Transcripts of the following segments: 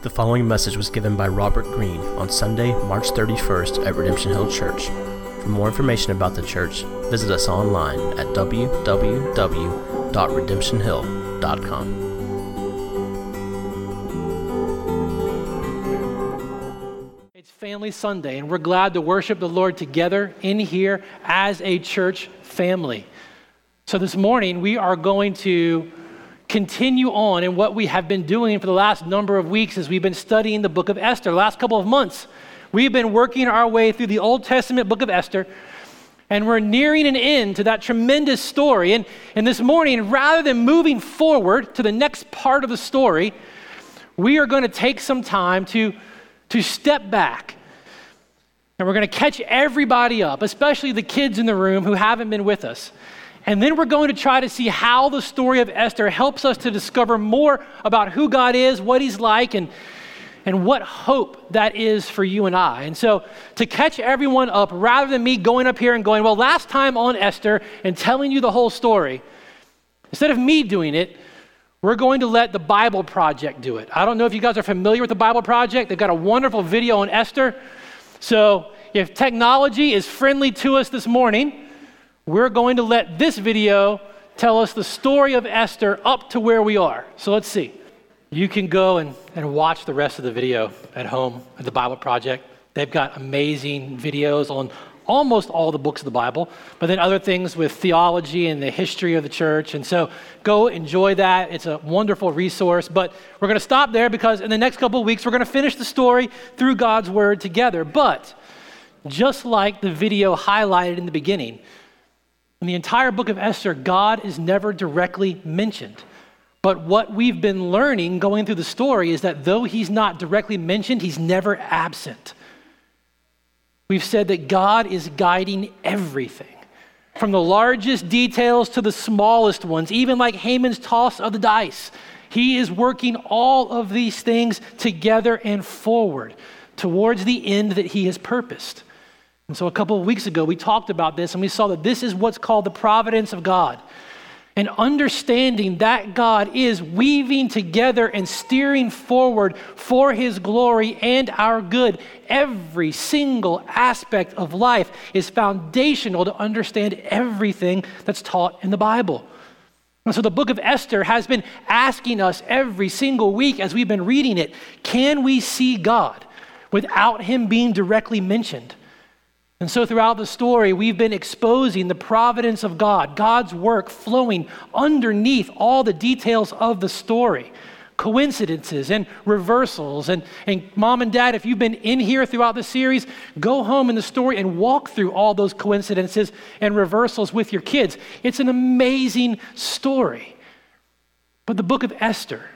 The following message was given by Robert Greene on Sunday, March 31st at Redemption Hill Church. For more information about the church, visit us online at www.redemptionhill.com. It's Family Sunday, and we're glad to worship the Lord together in here as a church family. So this morning, we are going to continue on in what we have been doing for the last number of weeks as we've been studying the book of Esther, the last couple of months. We've been working our way through the Old Testament book of Esther, and we're nearing an end to that tremendous story. And, and this morning, rather than moving forward to the next part of the story, we are going to take some time to, to step back. And we're going to catch everybody up, especially the kids in the room who haven't been with us. And then we're going to try to see how the story of Esther helps us to discover more about who God is, what He's like, and, and what hope that is for you and I. And so, to catch everyone up, rather than me going up here and going, well, last time on Esther and telling you the whole story, instead of me doing it, we're going to let the Bible Project do it. I don't know if you guys are familiar with the Bible Project. They've got a wonderful video on Esther. So, if technology is friendly to us this morning, we're going to let this video tell us the story of Esther up to where we are. So let's see. You can go and, and watch the rest of the video at home at the Bible Project. They've got amazing videos on almost all the books of the Bible, but then other things with theology and the history of the church. And so go enjoy that. It's a wonderful resource. But we're going to stop there because in the next couple of weeks, we're going to finish the story through God's word together. But just like the video highlighted in the beginning, in the entire book of Esther, God is never directly mentioned. But what we've been learning going through the story is that though he's not directly mentioned, he's never absent. We've said that God is guiding everything, from the largest details to the smallest ones, even like Haman's toss of the dice. He is working all of these things together and forward towards the end that he has purposed. And so a couple of weeks ago, we talked about this and we saw that this is what's called the providence of God. And understanding that God is weaving together and steering forward for his glory and our good. Every single aspect of life is foundational to understand everything that's taught in the Bible. And so the book of Esther has been asking us every single week as we've been reading it can we see God without him being directly mentioned? And so, throughout the story, we've been exposing the providence of God, God's work flowing underneath all the details of the story coincidences and reversals. And, and mom and dad, if you've been in here throughout the series, go home in the story and walk through all those coincidences and reversals with your kids. It's an amazing story. But the book of Esther,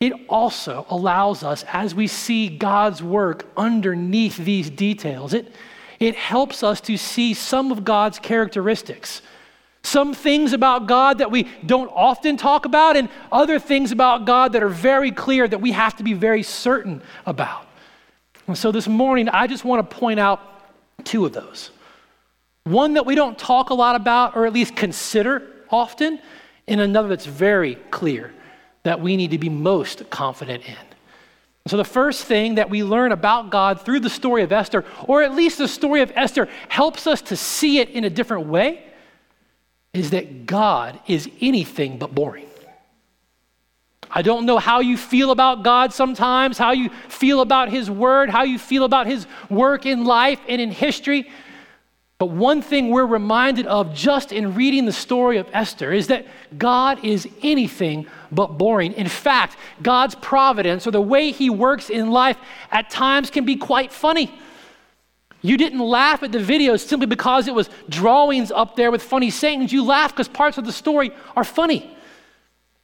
it also allows us, as we see God's work underneath these details, it it helps us to see some of God's characteristics. Some things about God that we don't often talk about, and other things about God that are very clear that we have to be very certain about. And so this morning, I just want to point out two of those. One that we don't talk a lot about, or at least consider often, and another that's very clear that we need to be most confident in. So, the first thing that we learn about God through the story of Esther, or at least the story of Esther, helps us to see it in a different way, is that God is anything but boring. I don't know how you feel about God sometimes, how you feel about His Word, how you feel about His work in life and in history. But one thing we're reminded of just in reading the story of Esther is that God is anything but boring. In fact, God's providence or the way He works in life at times can be quite funny. You didn't laugh at the video simply because it was drawings up there with funny sayings. You laughed because parts of the story are funny.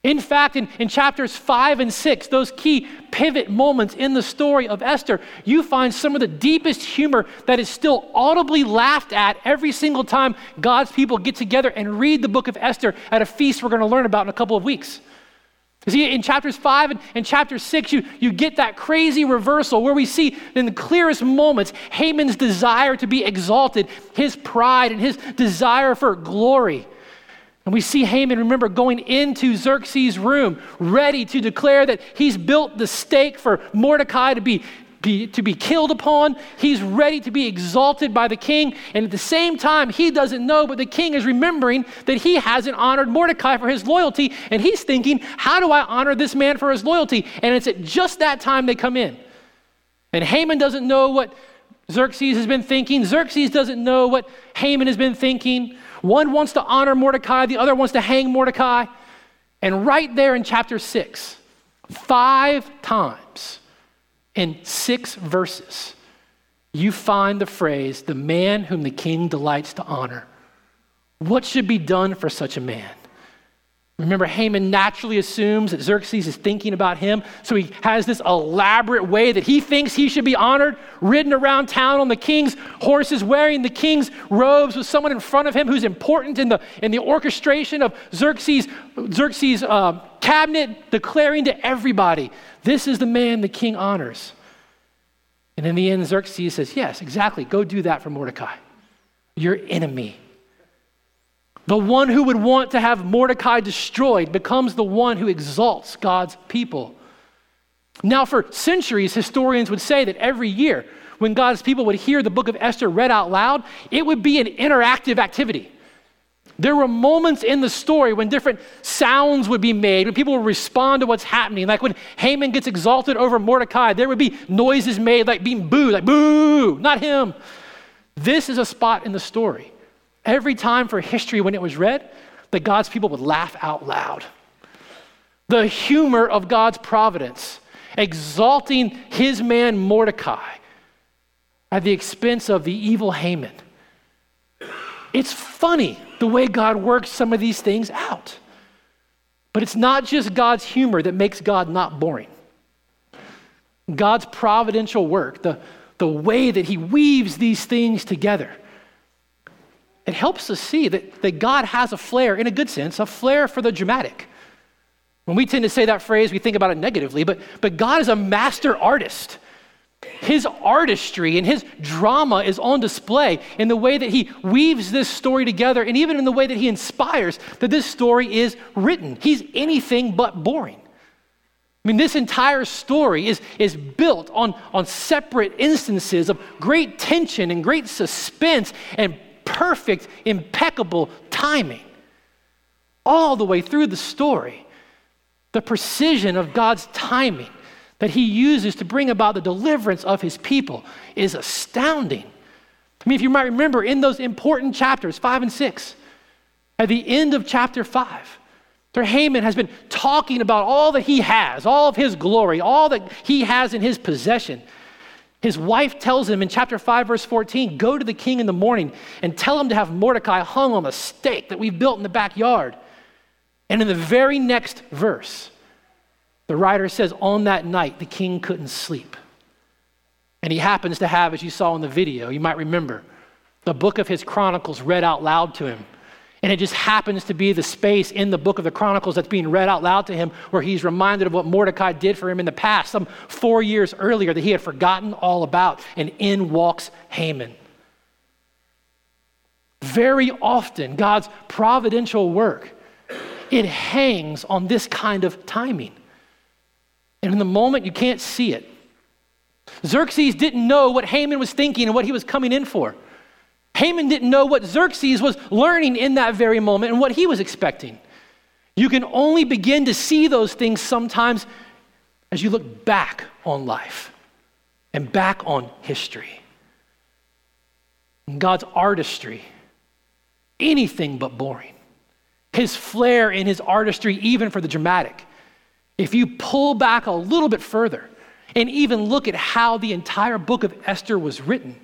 In fact, in, in chapters five and six, those key pivot moments in the story of Esther, you find some of the deepest humor that is still audibly laughed at every single time God's people get together and read the book of Esther at a feast we're going to learn about in a couple of weeks. You see, in chapters five and, and chapter six, you, you get that crazy reversal where we see in the clearest moments Haman's desire to be exalted, his pride, and his desire for glory. And we see Haman, remember, going into Xerxes' room, ready to declare that he's built the stake for Mordecai to be, be, to be killed upon. He's ready to be exalted by the king. And at the same time, he doesn't know, but the king is remembering that he hasn't honored Mordecai for his loyalty. And he's thinking, how do I honor this man for his loyalty? And it's at just that time they come in. And Haman doesn't know what Xerxes has been thinking. Xerxes doesn't know what Haman has been thinking. One wants to honor Mordecai, the other wants to hang Mordecai. And right there in chapter 6, five times in six verses, you find the phrase, the man whom the king delights to honor. What should be done for such a man? Remember, Haman naturally assumes that Xerxes is thinking about him, so he has this elaborate way that he thinks he should be honored, ridden around town on the king's horses, wearing the king's robes with someone in front of him who's important in the, in the orchestration of Xerxes' Xerxes' uh, cabinet, declaring to everybody, This is the man the king honors. And in the end, Xerxes says, Yes, exactly, go do that for Mordecai, your enemy. The one who would want to have Mordecai destroyed becomes the one who exalts God's people. Now, for centuries, historians would say that every year, when God's people would hear the book of Esther read out loud, it would be an interactive activity. There were moments in the story when different sounds would be made, when people would respond to what's happening. Like when Haman gets exalted over Mordecai, there would be noises made like being booed, like boo, not him. This is a spot in the story every time for history when it was read that God's people would laugh out loud. The humor of God's providence, exalting his man Mordecai at the expense of the evil Haman. It's funny the way God works some of these things out. But it's not just God's humor that makes God not boring. God's providential work, the, the way that He weaves these things together, it helps us see that, that God has a flair, in a good sense, a flair for the dramatic. When we tend to say that phrase, we think about it negatively, but, but God is a master artist. His artistry and his drama is on display in the way that he weaves this story together and even in the way that he inspires that this story is written. He's anything but boring. I mean, this entire story is, is built on, on separate instances of great tension and great suspense and perfect, impeccable timing. All the way through the story, the precision of God's timing that He uses to bring about the deliverance of His people is astounding. I mean, if you might remember in those important chapters, five and six, at the end of chapter five, Sir Haman has been talking about all that he has, all of his glory, all that he has in his possession. His wife tells him in chapter 5, verse 14, Go to the king in the morning and tell him to have Mordecai hung on a stake that we've built in the backyard. And in the very next verse, the writer says, On that night, the king couldn't sleep. And he happens to have, as you saw in the video, you might remember, the book of his chronicles read out loud to him and it just happens to be the space in the book of the Chronicles that's being read out loud to him where he's reminded of what Mordecai did for him in the past, some four years earlier, that he had forgotten all about. And in walks Haman. Very often, God's providential work, it hangs on this kind of timing. And in the moment, you can't see it. Xerxes didn't know what Haman was thinking and what he was coming in for. Haman didn't know what Xerxes was learning in that very moment and what he was expecting. You can only begin to see those things sometimes as you look back on life and back on history. And God's artistry, anything but boring. His flair in his artistry, even for the dramatic. If you pull back a little bit further and even look at how the entire book of Esther was written,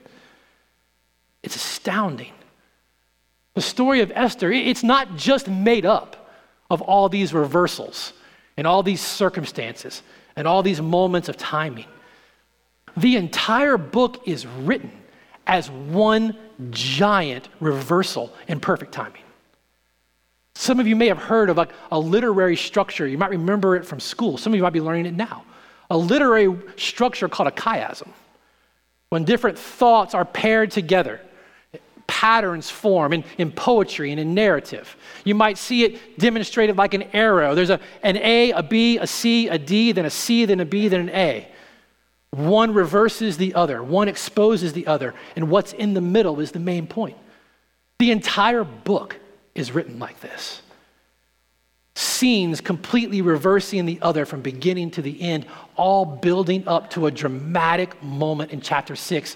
it's astounding. The story of Esther, it's not just made up of all these reversals and all these circumstances and all these moments of timing. The entire book is written as one giant reversal in perfect timing. Some of you may have heard of a, a, literary structure. You might remember it from school. Some of you might be learning it now. A literary structure called a chiasm, when different thoughts are paired together patterns form in, in poetry and in narrative. You might see it demonstrated like an arrow. There's a, an A, a B, a C, a D, then a C, then a B, then an A. One reverses the other, one exposes the other, and what's in the middle is the main point. The entire book is written like this scenes completely reversing the other from beginning to the end, all building up to a dramatic moment in chapter 6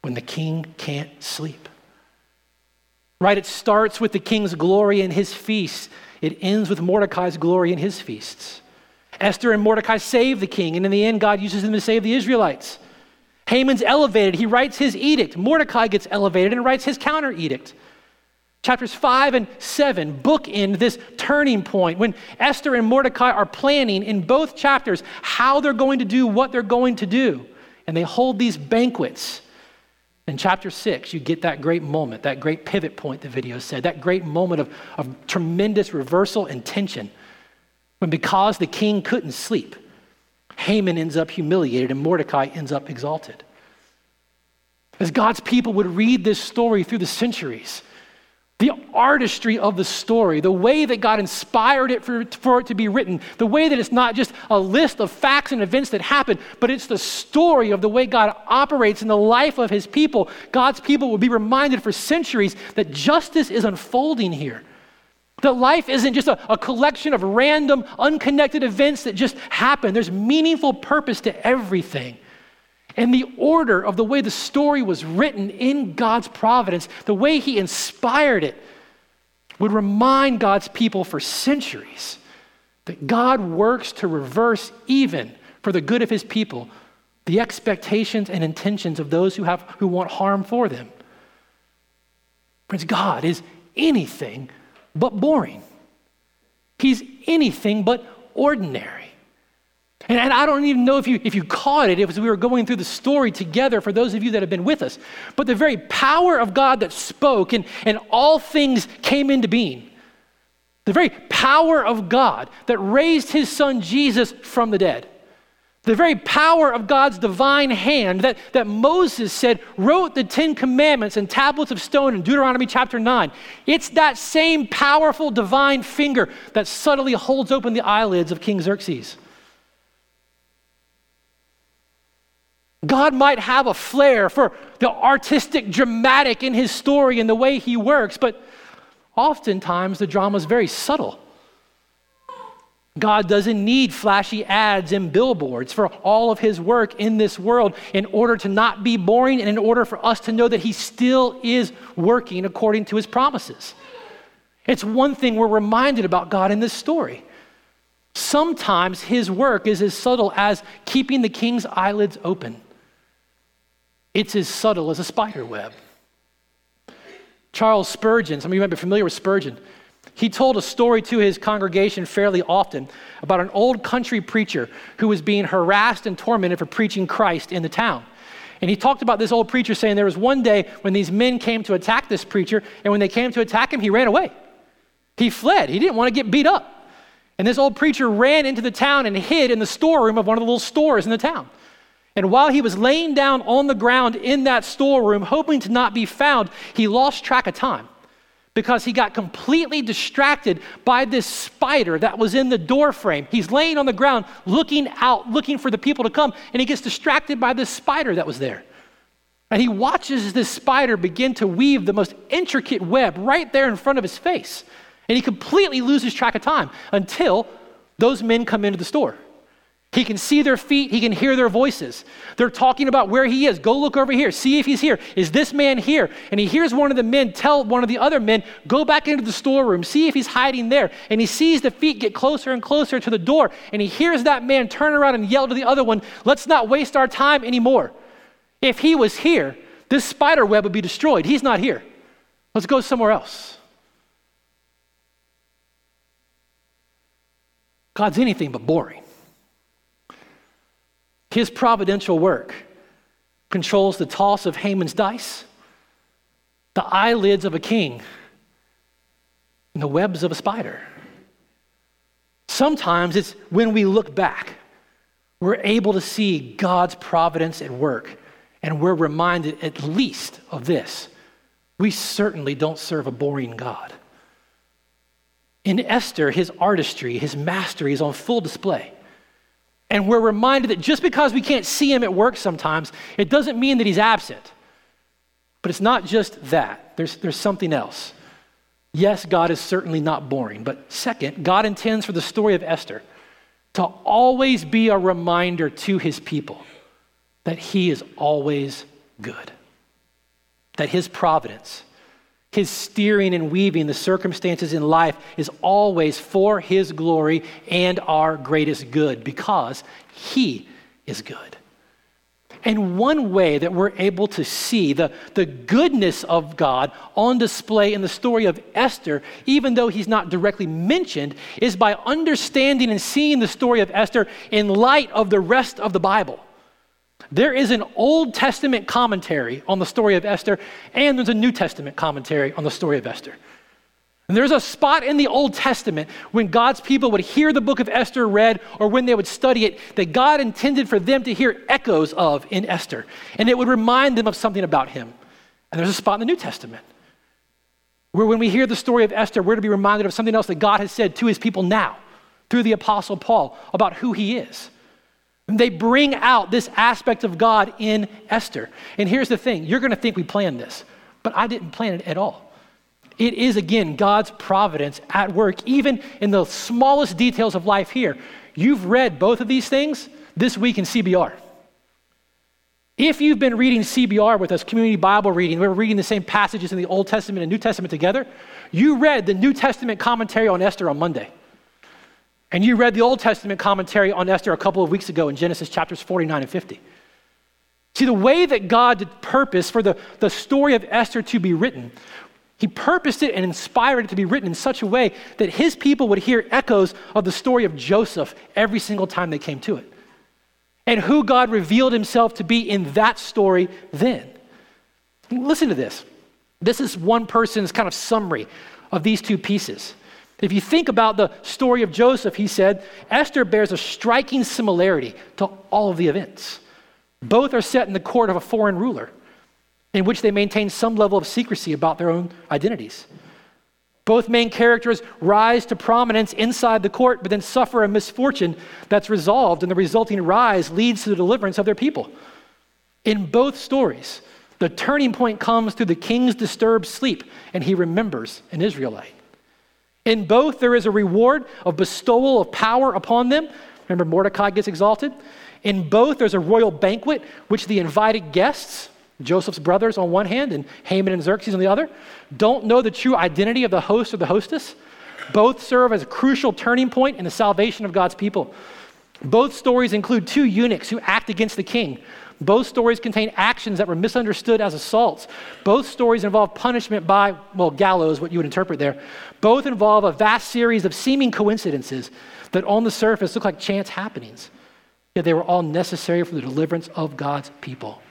when the king can't sleep. Right? It starts with the king's glory and his feasts, it ends with Mordecai's glory and his feasts. Esther and Mordecai save the king, and in the end, God uses them to save the Israelites. Haman's elevated. He writes his edict. Mordecai gets elevated and writes his counter edict. Chapters 5 and 7 bookend this turning point when Esther and Mordecai are planning in both chapters how they're going to do what they're going to do. And they hold these banquets. In chapter 6, you get that great moment, that great pivot point, the video said, that great moment of, of tremendous reversal and tension. When because the king couldn't sleep, Haman ends up humiliated and Mordecai ends up exalted. As God's people would read this story through the centuries, the artistry of the story, the way that God inspired it for, for it to be written, the way that it's not just a list of facts and events that happen, but it's the story of the way God operates in the life of his people. God's people will be reminded for centuries that justice is unfolding here. That life isn't just a, a collection of random, unconnected events that just happen. There's meaningful purpose to everything. And the order of the way the story was written in God's providence, the way He inspired it, would remind God's people for centuries that God works to reverse, even for the good of His people, the expectations and intentions of those who, have, who want harm for them. Friends, God is anything but boring. He's anything but ordinary. And, and, I don't even know if you, if you caught it as we were going through the story together for those of you that have been with us. But the very power of God that spoke and, and all things came into being, the very power of God that raised his son Jesus from the dead, the very power of God's divine hand that, that Moses said wrote the Ten Commandments and tablets of stone in Deuteronomy chapter 9. It's that same powerful divine finger that subtly holds open the eyelids of King Xerxes. God might have a flair for the artistic, dramatic in his story and the way he works, but oftentimes the drama is very subtle. God doesn't need flashy ads and billboards for all of his work in this world in order to not be boring and in order for us to know that he still is working according to his promises. It's one thing we're reminded about God in this story. Sometimes his work is as subtle as keeping the king's eyelids open. It's as subtle as a spider web. Charles Spurgeon, some of you might be familiar with Spurgeon, he told a story to his congregation fairly often about an old country preacher who was being harassed and tormented for preaching Christ in the town. And he talked about this old preacher saying there was one day when these men came to attack this preacher, and when they came to attack him, he ran away. He fled. He didn't want to get beat up. And this old preacher ran into the town and hid in the storeroom of one of the little stores in the town. And while he was laying down on the ground in that storeroom, hoping to not be found, he lost track of time because he got completely distracted by this spider that was in the door frame. He's laying on the ground looking out, looking for the people to come, and he gets distracted by this spider that was there. And he watches this spider begin to weave the most intricate web right there in front of his face. And he completely loses track of time until those men come into the store. He can see their feet, he can hear their voices. They're talking about where he is. Go look over here, see if he's here. Is this man here? And he hears one of the men tell one of the other men, Go back into the storeroom, see if he's hiding there. And he sees the feet get closer and closer to the door. And he hears that man turn around and yell to the other one, Let's not waste our time anymore. If he was here, this spider web would be destroyed. He's not here. Let's go somewhere else. God's anything but boring. His providential work controls the toss of Haman's dice, the eyelids of a king, and the webs of a spider. Sometimes it's when we look back, we're able to see God's providence at work, and we're reminded at least of this we certainly don't serve a boring God. In Esther, his artistry, his mastery is on full display. And we're reminded that just because we can't see him at work sometimes, it doesn't mean that he's absent. But it's not just that, there's, there's something else. Yes, God is certainly not boring. But second, God intends for the story of Esther to always be a reminder to his people that he is always good, that his providence, his steering and weaving the circumstances in life is always for his glory and our greatest good because he is good. And one way that we're able to see the, the goodness of God on display in the story of Esther, even though he's not directly mentioned, is by understanding and seeing the story of Esther in light of the rest of the Bible. There is an Old Testament commentary on the story of Esther, and there's a New Testament commentary on the story of Esther. And there's a spot in the Old Testament when God's people would hear the book of Esther read or when they would study it that God intended for them to hear echoes of in Esther. And it would remind them of something about him. And there's a spot in the New Testament where when we hear the story of Esther, we're to be reminded of something else that God has said to his people now through the Apostle Paul about who he is. They bring out this aspect of God in Esther. And here's the thing you're going to think we planned this, but I didn't plan it at all. It is, again, God's providence at work, even in the smallest details of life here. You've read both of these things this week in CBR. If you've been reading CBR with us, community Bible reading, we are reading the same passages in the Old Testament and New Testament together, you read the New Testament commentary on Esther on Monday. And you read the Old Testament commentary on Esther a couple of weeks ago in Genesis chapters 49 and 50. See, the way that God purposed for the, the story of Esther to be written he purposed it and inspired it to be written in such a way that his people would hear echoes of the story of Joseph every single time they came to it. And who God revealed himself to be in that story then. Listen to this. This is one person's kind of summary of these two pieces. If you think about the story of Joseph, he said, Esther bears a striking similarity to all of the events. Both are set in the court of a foreign ruler in which they maintain some level of secrecy about their own identities. Both main characters rise to prominence inside the court, but then suffer a misfortune that's resolved, and the resulting rise leads to the deliverance of their people. In both stories, the turning point comes through the king's disturbed sleep, and he remembers an Israelite. In both, there is a reward of bestowal of power upon them. Remember, Mordecai gets exalted. In both, there's a royal banquet, which the invited guests, Joseph's brothers on one hand and Haman and Xerxes on the other, don't know the true identity of the host or the hostess. Both serve as a crucial turning point in the salvation of God's people. Both stories include two eunuchs who act against the king. Both stories contain actions that were misunderstood as assaults. Both stories involve punishment by, well, gallows, what you would interpret there. Both involve a vast series of seeming coincidences that on the surface look like chance happenings, yet they were all necessary for the deliverance of God's people.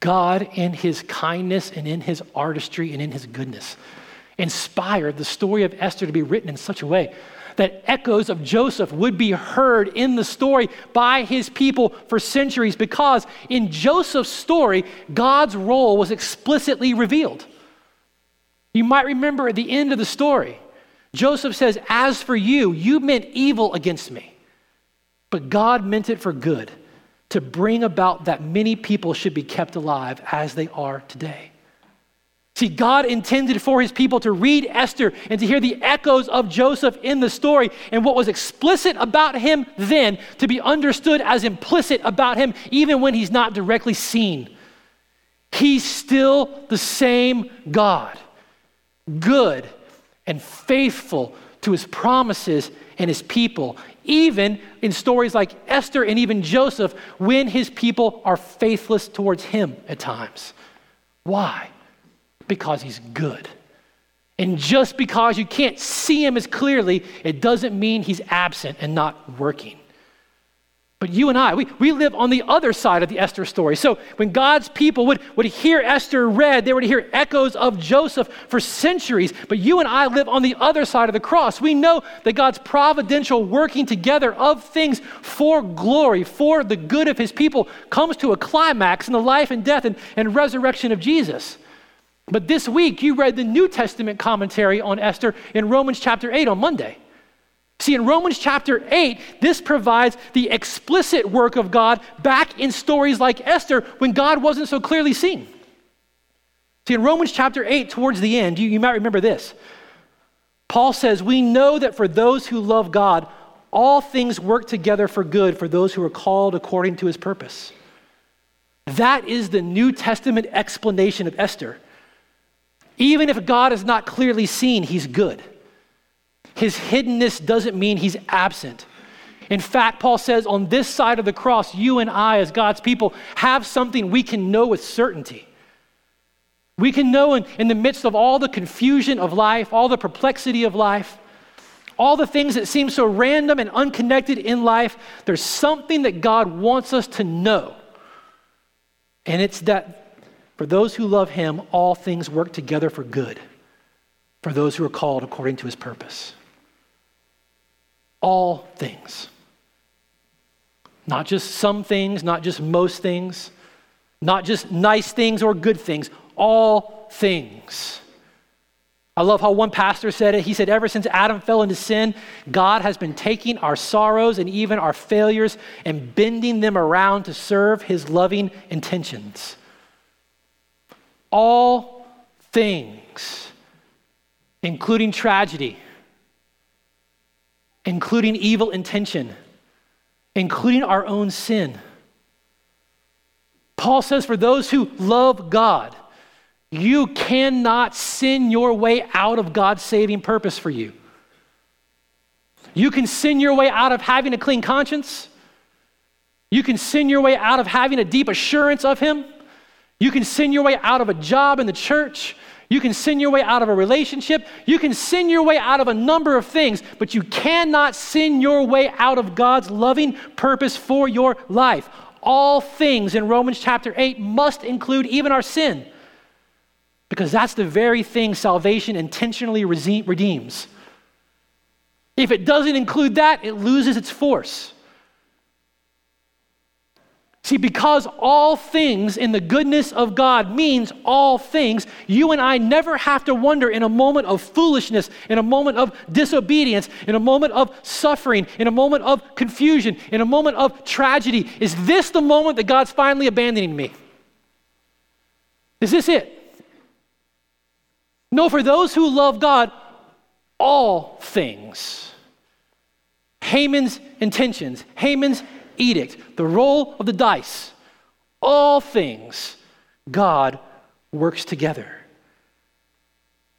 God, in his kindness and in his artistry and in his goodness, inspired the story of Esther to be written in such a way that echoes of Joseph would be heard in the story by his people for centuries because in Joseph's story, God's role was explicitly revealed. You might remember at the end of the story, Joseph says, As for you, you meant evil against me, but God meant it for good to bring about that many people should be kept alive as they are today. See, God intended for his people to read Esther and to hear the echoes of Joseph in the story, and what was explicit about him then to be understood as implicit about him even when he's not directly seen. He's still the same God, good and faithful to his promises and his people, even in stories like Esther and even Joseph, when his people are faithless towards him at times. Why? Because he's good. And just because you can't see him as clearly, it doesn't mean he's absent and not working. But you and I, we, we live on the other side of the Esther story. So when God's people would, would hear Esther read, they would hear echoes of Joseph for centuries. But you and I live on the other side of the cross. We know that God's providential working together of things for glory, for the good of his people, comes to a climax in the life and death and, and resurrection of Jesus. But this week, you read the New Testament commentary on Esther in Romans chapter 8 on Monday. See, in Romans chapter 8, this provides the explicit work of God back in stories like Esther when God wasn't so clearly seen. See, in Romans chapter 8, towards the end, you, you might remember this. Paul says, We know that for those who love God, all things work together for good for those who are called according to his purpose. That is the New Testament explanation of Esther. Even if God is not clearly seen, he's good. His hiddenness doesn't mean he's absent. In fact, Paul says on this side of the cross, you and I, as God's people, have something we can know with certainty. We can know in, in the midst of all the confusion of life, all the perplexity of life, all the things that seem so random and unconnected in life, there's something that God wants us to know. And it's that for those who love Him, all things work together for good, for those who are called according to His purpose all things. Not just some things, not just most things, not just nice things or good things, all things. I love how one pastor said it. He said, Ever since Adam fell into sin, God has been taking our sorrows and even our failures and bending them around to serve his loving intentions. All things, including tragedy including evil intention, including our own sin. Paul says, for those who love God, you cannot sin your way out of God's saving purpose for you. You can sin your way out of having a clean conscience. You can sin your way out of having a deep assurance of Him. You can sin your way out of a job in the church. You can sin your way out of a relationship. You can sin your way out of a number of things, but you cannot sin your way out of God's loving purpose for your life. All things in Romans chapter 8 must include even our sin, because that's the very thing salvation intentionally redeems. If it doesn't include that, it loses its force. See, because all things in the goodness of God means all things, you and I never have to wonder in a moment of foolishness, in a moment of disobedience, in a moment of suffering, in a moment of confusion, in a moment of tragedy is this the moment that God's finally abandoning me? Is this it? No, for those who love God, all things. Haman's intentions, Haman's edict, the roll of the dice, all things, God works together.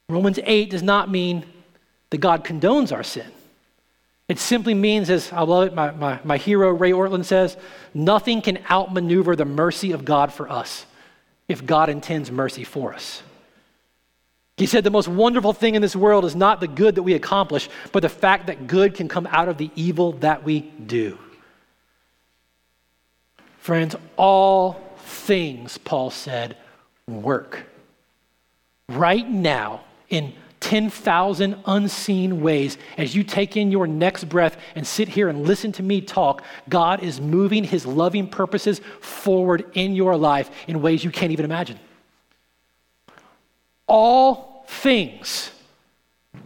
Romans 8 does not mean that God condones our sin. It simply means, as I love it, my, my, my hero Ray Ortlund says, nothing can outmaneuver the mercy of God for us if God intends mercy for us. He said, The most wonderful thing in this world is not the good that we accomplish, but the fact that good can come out of the evil that we do. Friends, all things, Paul said, work. Right now, in 10,000 unseen ways, as you take in your next breath and sit here and listen to me talk, God is moving his loving purposes forward in your life in ways you can't even imagine. All things,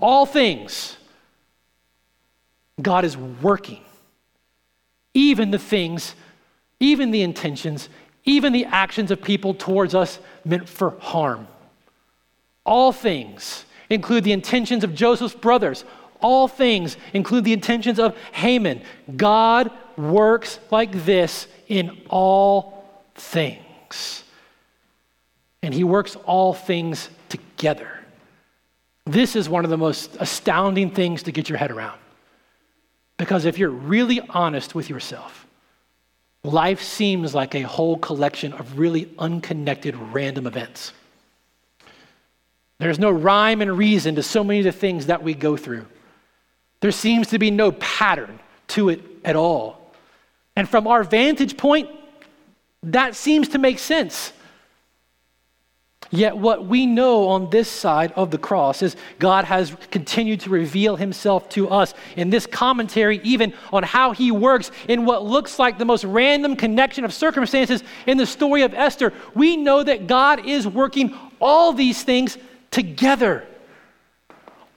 all things, God is working. Even the things even the intentions, even the actions of people towards us meant for harm. All things include the intentions of Joseph's brothers. All things include the intentions of Haman. God works like this in all things. And he works all things together. This is one of the most astounding things to get your head around. Because if you're really honest with yourself, life seems like a whole collection of really unconnected random events. There's no rhyme and reason to so many of the things that we go through. There seems to be no pattern to it at all. And from our vantage point, that seems to make sense. Yet, what we know on this side of the cross is God has continued to reveal himself to us in this commentary, even on how he works in what looks like the most random connection of circumstances in the story of Esther. We know that God is working all these things together.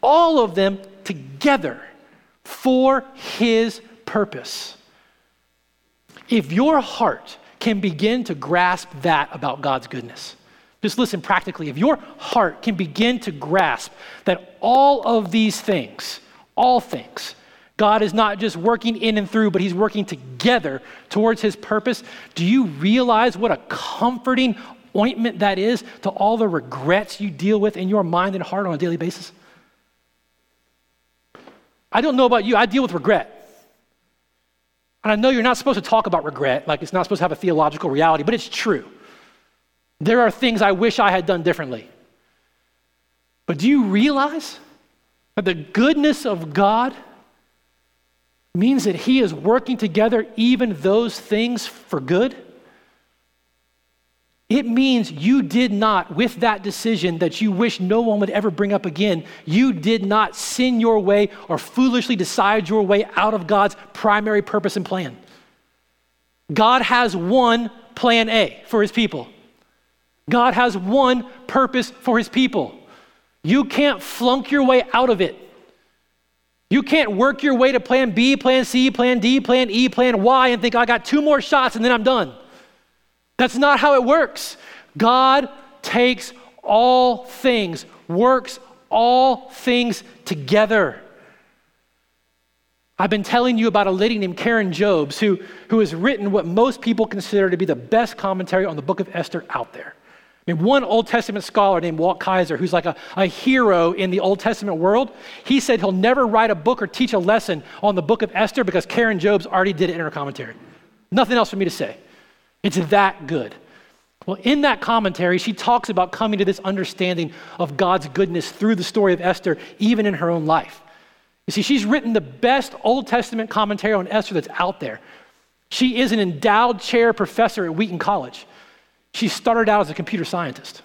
All of them together for his purpose. If your heart can begin to grasp that about God's goodness, just listen practically. If your heart can begin to grasp that all of these things, all things, God is not just working in and through, but He's working together towards His purpose. Do you realize what a comforting ointment that is to all the regrets you deal with in your mind and heart on a daily basis? I don't know about you, I deal with regret. And I know you're not supposed to talk about regret, like it's not supposed to have a theological reality, but it's true. There are things I wish I had done differently. But do you realize that the goodness of God means that He is working together even those things for good? It means you did not, with that decision that you wish no one would ever bring up again, you did not sin your way or foolishly decide your way out of God's primary purpose and plan. God has one plan A for his people. God has one purpose for his people. You can't flunk your way out of it. You can't work your way to plan B, plan C, plan D, plan E, plan Y and think, I got two more shots and then I'm done. That's not how it works. God takes all things, works all things together. I've been telling you about a lady named Karen Jobes who, who has written what most people consider to be the best commentary on the book of Esther out there. I mean, one Old Testament scholar named Walt Kaiser, who's like a, a hero in the Old Testament world, he said he'll never write a book or teach a lesson on the book of Esther because Karen Jobes already did it in her commentary. Nothing else for me to say. It's that good. Well, in that commentary, she talks about coming to this understanding of God's goodness through the story of Esther, even in her own life. You see, she's written the best Old Testament commentary on Esther that's out there. She is an endowed chair professor at Wheaton College. She started out as a computer scientist.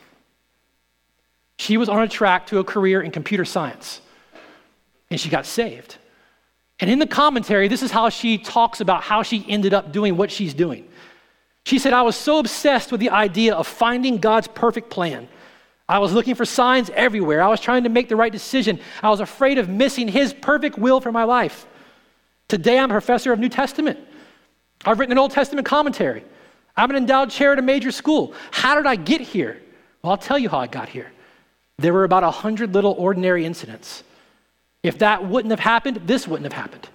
She was on a track to a career in computer science, and she got saved. And in the commentary, this is how she talks about how she ended up doing what she's doing. She said, I was so obsessed with the idea of finding God's perfect plan. I was looking for signs everywhere. I was trying to make the right decision. I was afraid of missing His perfect will for my life. Today, I'm a professor of New Testament. I've written an Old Testament commentary. I'm an endowed chair at a major school. How did I get here? Well, I'll tell you how I got here. There were about 100 little ordinary incidents. If that wouldn't have happened, this wouldn't have happened.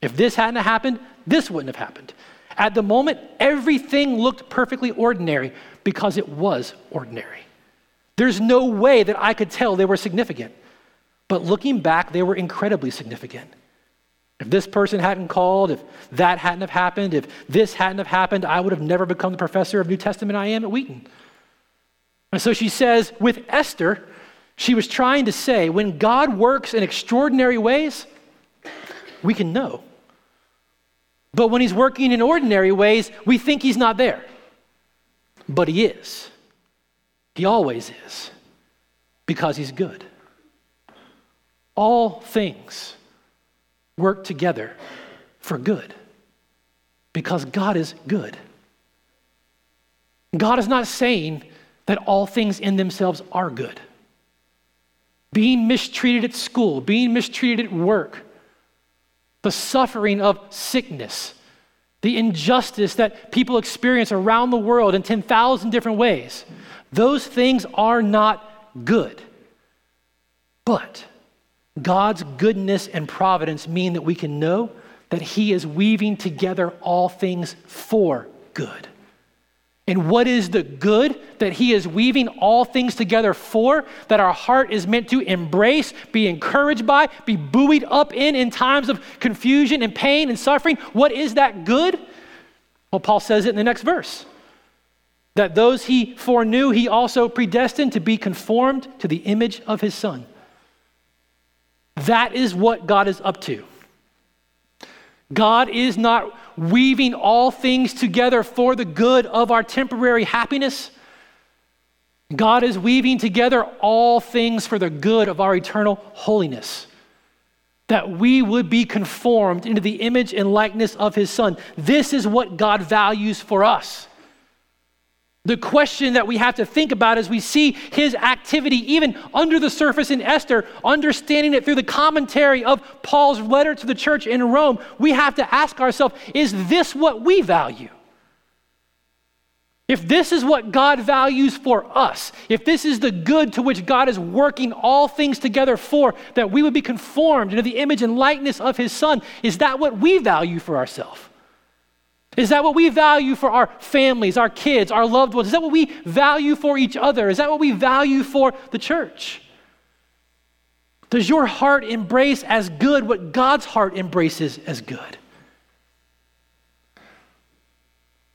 If this hadn't happened, this wouldn't have happened. At the moment, everything looked perfectly ordinary because it was ordinary. There's no way that I could tell they were significant. But looking back, they were incredibly significant. If this person hadn't called, if that hadn't have happened, if this hadn't have happened, I would have never become the professor of New Testament I am at Wheaton. And so she says, with Esther, she was trying to say, when God works in extraordinary ways, we can know. But when he's working in ordinary ways, we think he's not there. But he is. He always is. Because he's good. All things work together for good. Because God is good. God is not saying that all things in themselves are good. Being mistreated at school, being mistreated at work, the suffering of sickness, the injustice that people experience around the world in 10,000 different ways. Those things are not good. But God's goodness and providence mean that we can know that He is weaving together all things for good. And what is the good that He is weaving all things together for, that our heart is meant to embrace, be encouraged by, be buoyed up in in times of confusion and pain and suffering? What is that good? Well, Paul says it in the next verse that those He foreknew, He also predestined to be conformed to the image of His Son. That is what God is up to. God is not weaving all things together for the good of our temporary happiness. God is weaving together all things for the good of our eternal holiness. That we would be conformed into the image and likeness of His Son. This is what God values for us. The question that we have to think about as we see his activity, even under the surface in Esther, understanding it through the commentary of Paul's letter to the church in Rome, we have to ask ourselves is this what we value? If this is what God values for us, if this is the good to which God is working all things together for, that we would be conformed into the image and likeness of his Son, is that what we value for ourselves? Is that what we value for our families, our kids, our loved ones? Is that what we value for each other? Is that what we value for the church? Does your heart embrace as good what God's heart embraces as good?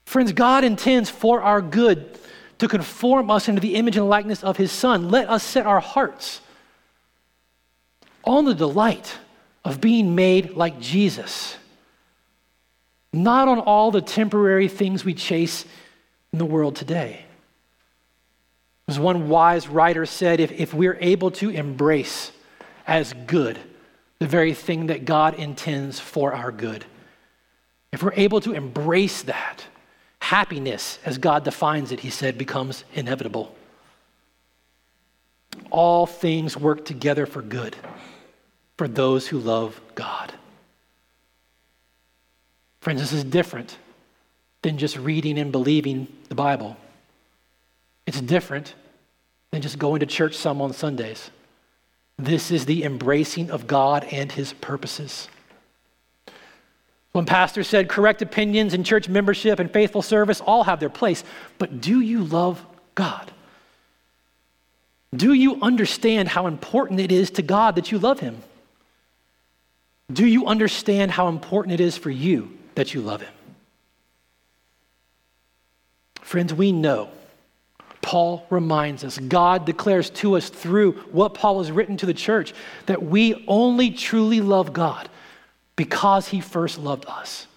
Friends, God intends for our good to conform us into the image and likeness of His Son. Let us set our hearts on the delight of being made like Jesus not on all the temporary things we chase in the world today. As one wise writer said, if, if we're able to embrace as good the very thing that God intends for our good, if we're able to embrace that, happiness, as God defines it, he said, becomes inevitable. All things work together for good for those who love God. Friends, this is different than just reading and believing the Bible. It's different than just going to church some on Sundays. This is the embracing of God and his purposes. When pastor said correct opinions and church membership and faithful service all have their place, but do you love God? Do you understand how important it is to God that you love him? Do you understand how important it is for you that you love him. Friends, we know. Paul reminds us, God declares to us through what Paul has written to the church that we only truly love God because he first loved us.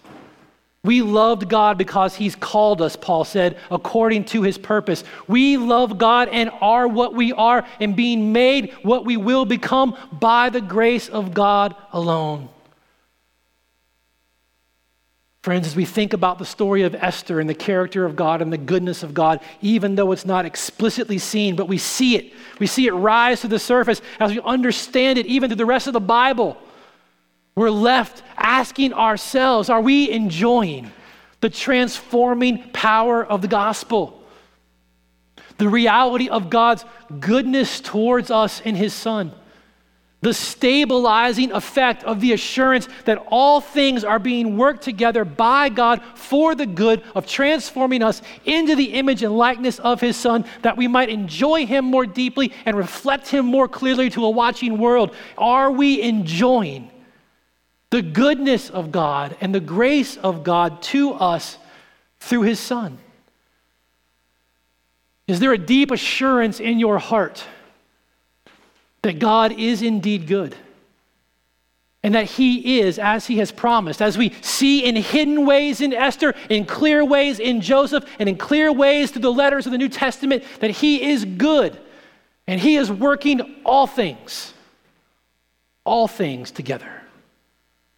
We loved God because he's called us, Paul said, according to his purpose. We love God and are what we are and being made what we will become by the grace of God alone. Friends, as we think about the story of Esther and the character of God and the goodness of God, even though it's not explicitly seen, but we see it, we see it rise to the surface as we understand it, even through the rest of the Bible, we're left asking ourselves are we enjoying the transforming power of the gospel? The reality of God's goodness towards us in His Son the stabilizing effect of the assurance that all things are being worked together by God for the good of transforming us into the image and likeness of His Son, that we might enjoy Him more deeply and reflect Him more clearly to a watching world. Are we enjoying the goodness of God and the grace of God to us through His Son? Is there a deep assurance in your heart? That God is indeed good and that he is as he has promised. As we see in hidden ways in Esther, in clear ways in Joseph, and in clear ways through the letters of the New Testament, that he is good and he is working all things, all things together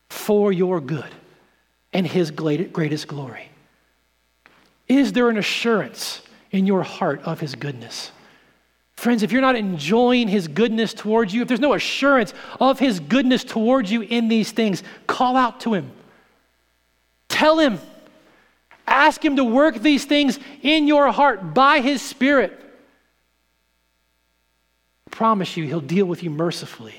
for your good and his greatest glory. Is there an assurance in your heart of his goodness? Friends, if you're not enjoying his goodness towards you, if there's no assurance of his goodness towards you in these things, call out to him. Tell him. Ask him to work these things in your heart by his spirit. I promise you, he'll deal with you mercifully.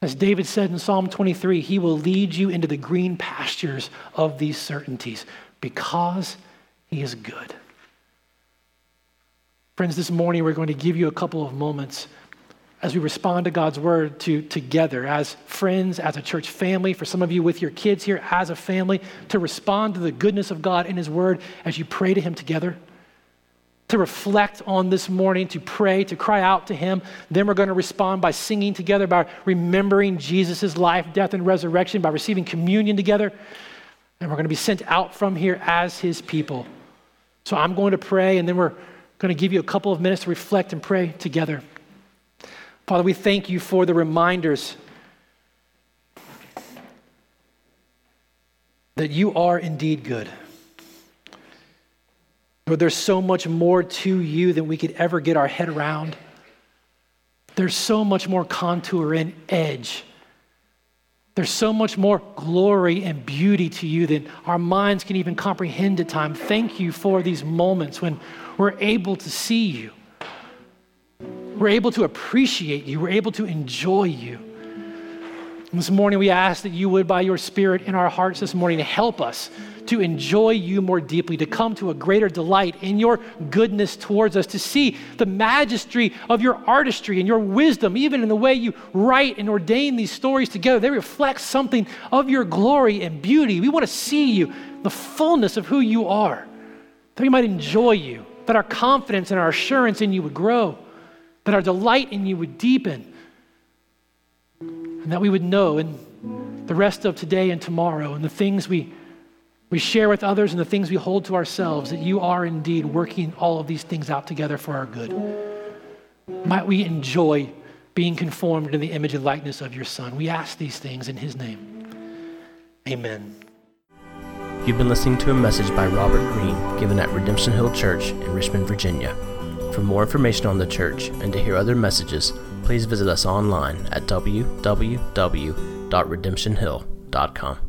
As David said in Psalm 23, he will lead you into the green pastures of these certainties because he is good. Friends, this morning we're going to give you a couple of moments as we respond to God's word to together as friends, as a church family, for some of you with your kids here as a family, to respond to the goodness of God in his word as you pray to him together. To reflect on this morning, to pray, to cry out to him. Then we're going to respond by singing together, by remembering Jesus' life, death, and resurrection, by receiving communion together. And we're going to be sent out from here as his people. So I'm going to pray, and then we're going to give you a couple of minutes to reflect and pray together. Father, we thank you for the reminders that you are indeed good. Lord, there's so much more to you than we could ever get our head around. There's so much more contour and edge. There's so much more glory and beauty to you than our minds can even comprehend at times. Thank you for these moments when we're able to see you. We're able to appreciate you. We're able to enjoy you. And this morning, we ask that you would, by your Spirit in our hearts this morning, help us to enjoy you more deeply, to come to a greater delight in your goodness towards us, to see the majesty of your artistry and your wisdom, even in the way you write and ordain these stories together. They reflect something of your glory and beauty. We want to see you, the fullness of who you are, that we might enjoy you, that our confidence and our assurance in you would grow, that our delight in you would deepen, and that we would know in the rest of today and tomorrow and the things we we share with others and the things we hold to ourselves that you are indeed working all of these things out together for our good. Might we enjoy being conformed to the image and likeness of your Son. We ask these things in his name. Amen. You've been listening to a message by Robert Greene given at Redemption Hill Church in Richmond, Virginia. For more information on the church and to hear other messages, please visit us online at www.redemptionhill.com.